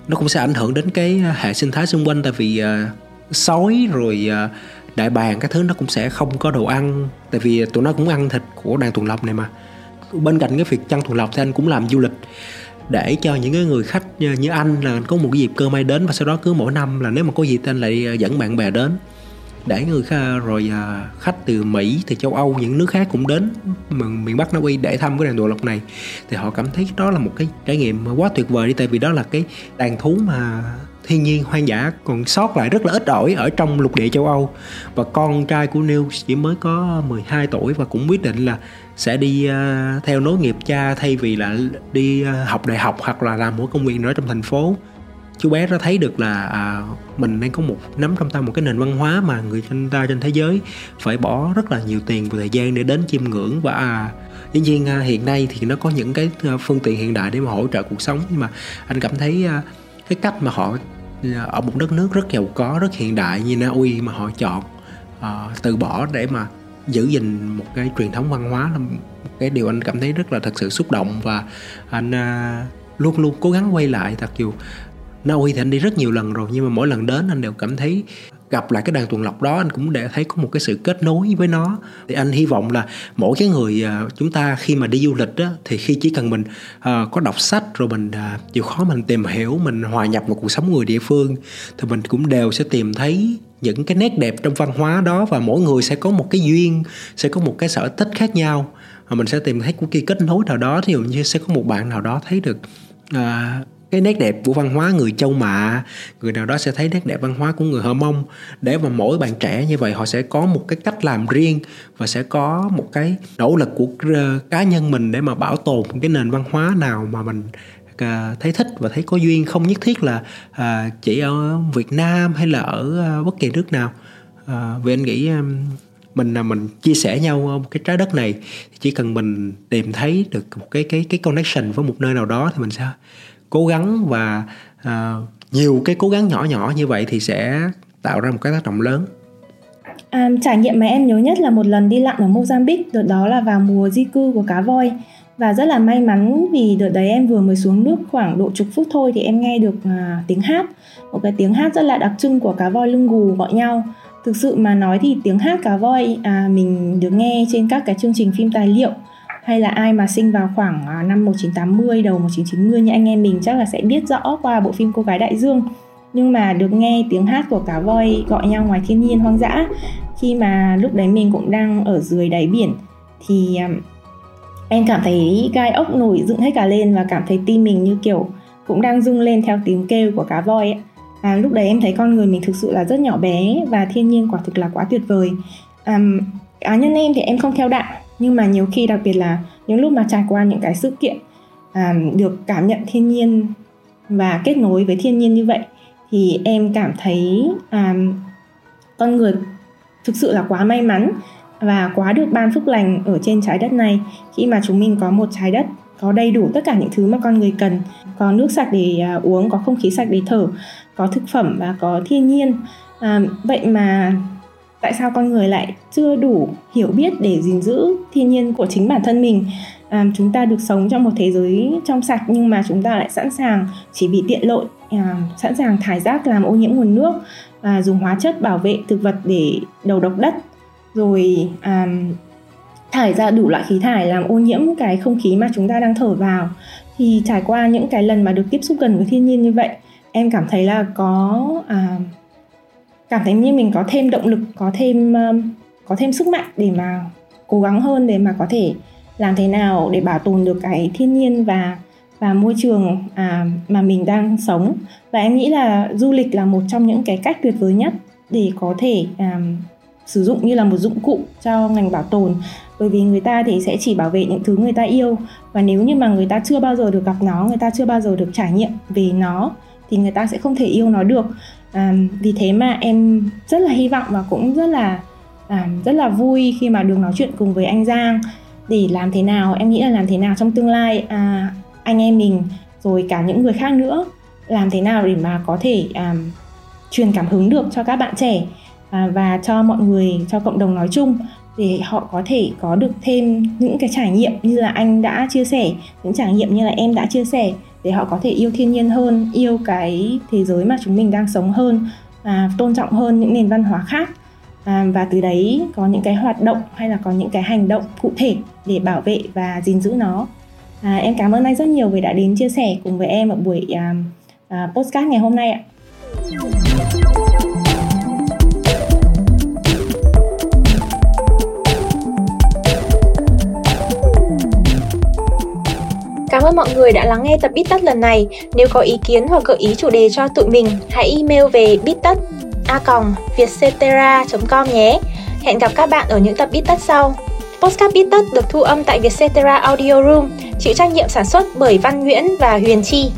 nó cũng sẽ ảnh hưởng đến cái hệ sinh thái xung quanh. Tại vì uh, sói rồi uh, đại bàng các thứ nó cũng sẽ không có đồ ăn tại vì tụi nó cũng ăn thịt của đàn tuần lộc này mà. Bên cạnh cái việc chăn tuần lộc thì anh cũng làm du lịch để cho những cái người khách như anh là có một cái dịp cơ may đến và sau đó cứ mỗi năm là nếu mà có dịp thì anh lại ờ, dẫn bạn bè đến. Để người khách, rồi à, khách từ Mỹ từ châu Âu những nước khác cũng đến miền Bắc Na Uy để thăm cái đàn tuần lộc này. Thì họ cảm thấy đó là một cái trải nghiệm quá tuyệt vời đi tại vì đó là cái đàn thú mà thiên nhiên hoang dã còn sót lại rất là ít ỏi ở trong lục địa châu Âu. Và con trai của Neil chỉ mới có 12 tuổi và cũng quyết định là sẽ đi uh, theo nối nghiệp cha thay vì là đi uh, học đại học hoặc là làm một công việc nữa trong thành phố. Chú bé đã thấy được là à, mình đang có một nắm trong tay một cái nền văn hóa mà người trên ta trên thế giới phải bỏ rất là nhiều tiền và thời gian để đến chiêm ngưỡng. Và à, dĩ nhiên à, hiện nay thì nó có những cái à, phương tiện hiện đại để mà hỗ trợ cuộc sống. Nhưng mà anh cảm thấy à, cái cách mà họ Dạ, ở một đất nước rất giàu có rất hiện đại như Na Uy mà họ chọn uh, từ bỏ để mà giữ gìn một cái truyền thống văn hóa là một cái điều anh cảm thấy rất là thật sự xúc động và anh uh, luôn luôn cố gắng quay lại. Mặc dù Na Uy thì anh đi rất nhiều lần rồi nhưng mà mỗi lần đến anh đều cảm thấy gặp lại cái đàn tuần lộc đó anh cũng để thấy có một cái sự kết nối với nó. Thì anh hy vọng là mỗi cái người à, chúng ta khi mà đi du lịch đó thì khi chỉ cần mình uh, có đọc sách rồi mình uh, chịu khó mình tìm hiểu mình hòa nhập vào cuộc sống người địa phương thì mình cũng đều sẽ tìm thấy những cái nét đẹp trong văn hóa đó và mỗi người sẽ có một cái duyên sẽ có một cái sở thích khác nhau. Và mình sẽ tìm thấy một cái kết nối nào đó thì dụ như sẽ có một bạn nào đó thấy được uh, cái nét đẹp của văn hóa người châu mạ. Người nào đó sẽ thấy nét đẹp văn hóa của người hơ mông. Để mà mỗi bạn trẻ như vậy họ sẽ có một cái cách làm riêng và sẽ có một cái nỗ lực của ờ, cá nhân mình để mà bảo tồn cái nền văn hóa nào mà mình ờ, thấy thích và thấy có duyên. Không nhất thiết là à, chỉ ở Việt Nam hay là ở à, bất kỳ nước nào. Vì anh nghĩ mình là mình chia sẻ nhau một cái trái đất này chỉ cần mình tìm thấy được một cái cái cái connection với một nơi nào đó thì mình sẽ cố gắng và uh, nhiều cái cố gắng nhỏ nhỏ như vậy thì sẽ tạo ra một cái tác động lớn. À, trải nghiệm mà em nhớ nhất là một lần đi lặn ở Mozambique, đợt đó là vào mùa di cư của cá voi. Và rất là may mắn vì đợt đấy em vừa mới xuống nước khoảng độ chục phút thôi thì em nghe được à, tiếng hát. Một cái tiếng hát rất là đặc trưng của cá voi lưng gù gọi nhau. Thực sự mà nói thì tiếng hát cá voi à, mình được nghe trên các cái chương trình phim tài liệu hay là ai mà sinh vào khoảng à, năm 1980 đầu 1990 như anh em mình chắc là sẽ biết rõ qua bộ phim Cô gái đại dương. Nhưng mà được nghe tiếng hát của cá voi gọi nhau ngoài thiên nhiên hoang dã. Khi mà lúc đấy mình cũng đang ở dưới đáy biển thì à, em cảm thấy gai ốc nổi dựng hết cả lên và cảm thấy tim mình như kiểu cũng đang rung lên theo tiếng kêu của cá voi ấy. À, lúc đấy em thấy con người mình thực sự là rất nhỏ bé và thiên nhiên quả thực là quá tuyệt vời. À, cá nhân em thì em không theo đạo nhưng mà nhiều khi đặc biệt là những lúc mà trải qua những cái sự kiện à, được cảm nhận thiên nhiên và kết nối với thiên nhiên như vậy thì em cảm thấy à, con người thực sự là quá may mắn và quá được ban phúc lành ở trên trái đất này. Khi mà chúng mình có một trái đất có đầy đủ tất cả những thứ mà con người cần có nước sạch để à, uống có không khí sạch để thở có thực phẩm và có thiên nhiên à, vậy mà tại sao con người lại chưa đủ hiểu biết để gìn giữ thiên nhiên của chính bản thân mình? À, chúng ta được sống trong một thế giới trong sạch nhưng mà chúng ta lại sẵn sàng chỉ vì tiện lợi à, sẵn sàng thải rác làm ô nhiễm nguồn nước và dùng hóa chất bảo vệ thực vật để đầu độc đất rồi à, thải ra đủ loại khí thải làm ô nhiễm cái không khí mà chúng ta đang thở vào. Thì trải qua những cái lần mà được tiếp xúc gần với thiên nhiên như vậy em cảm thấy là có à, cảm thấy như mình có thêm động lực có thêm um, có thêm sức mạnh để mà cố gắng hơn để mà có thể làm thế nào để bảo tồn được cái thiên nhiên và và môi trường à, mà mình đang sống. Và em nghĩ là du lịch là một trong những cái cách tuyệt vời nhất để có thể à, sử dụng như là một dụng cụ cho ngành bảo tồn. Bởi vì người ta thì sẽ chỉ bảo vệ những thứ người ta yêu. Và nếu như mà người ta chưa bao giờ được gặp nó người ta chưa bao giờ được trải nghiệm về nó thì người ta sẽ không thể yêu nó được à, vì thế mà em rất là hy vọng và cũng rất là à, rất là vui khi mà được nói chuyện cùng với anh Giang. Để làm thế nào em nghĩ là làm thế nào trong tương lai à, anh em mình rồi cả những người khác nữa làm thế nào để mà có thể à, truyền cảm hứng được cho các bạn trẻ à, và cho mọi người cho cộng đồng nói chung để họ có thể có được thêm những cái trải nghiệm như là anh đã chia sẻ những trải nghiệm như là em đã chia sẻ để họ có thể yêu thiên nhiên hơn yêu cái thế giới mà chúng mình đang sống hơn và tôn trọng hơn những nền văn hóa khác. À, và từ đấy có những cái hoạt động hay là có những cái hành động cụ thể để bảo vệ và gìn giữ nó. À, em cảm ơn anh rất nhiều vì đã đến chia sẻ cùng với em ở buổi à, à, postcard ngày hôm nay ạ. Ơn mọi người đã lắng nghe tập Bít Tất lần này. Nếu có ý kiến hoặc gợi ý chủ đề cho tụi mình, hãy email về bít tất a vietcetera.com nhé. Hẹn gặp các bạn ở những tập Bít Tất sau. Postcard Bít Tất được thu âm tại Vietcetera Audio Room, chịu trách nhiệm sản xuất bởi Văn Nguyễn và Huyền Chi.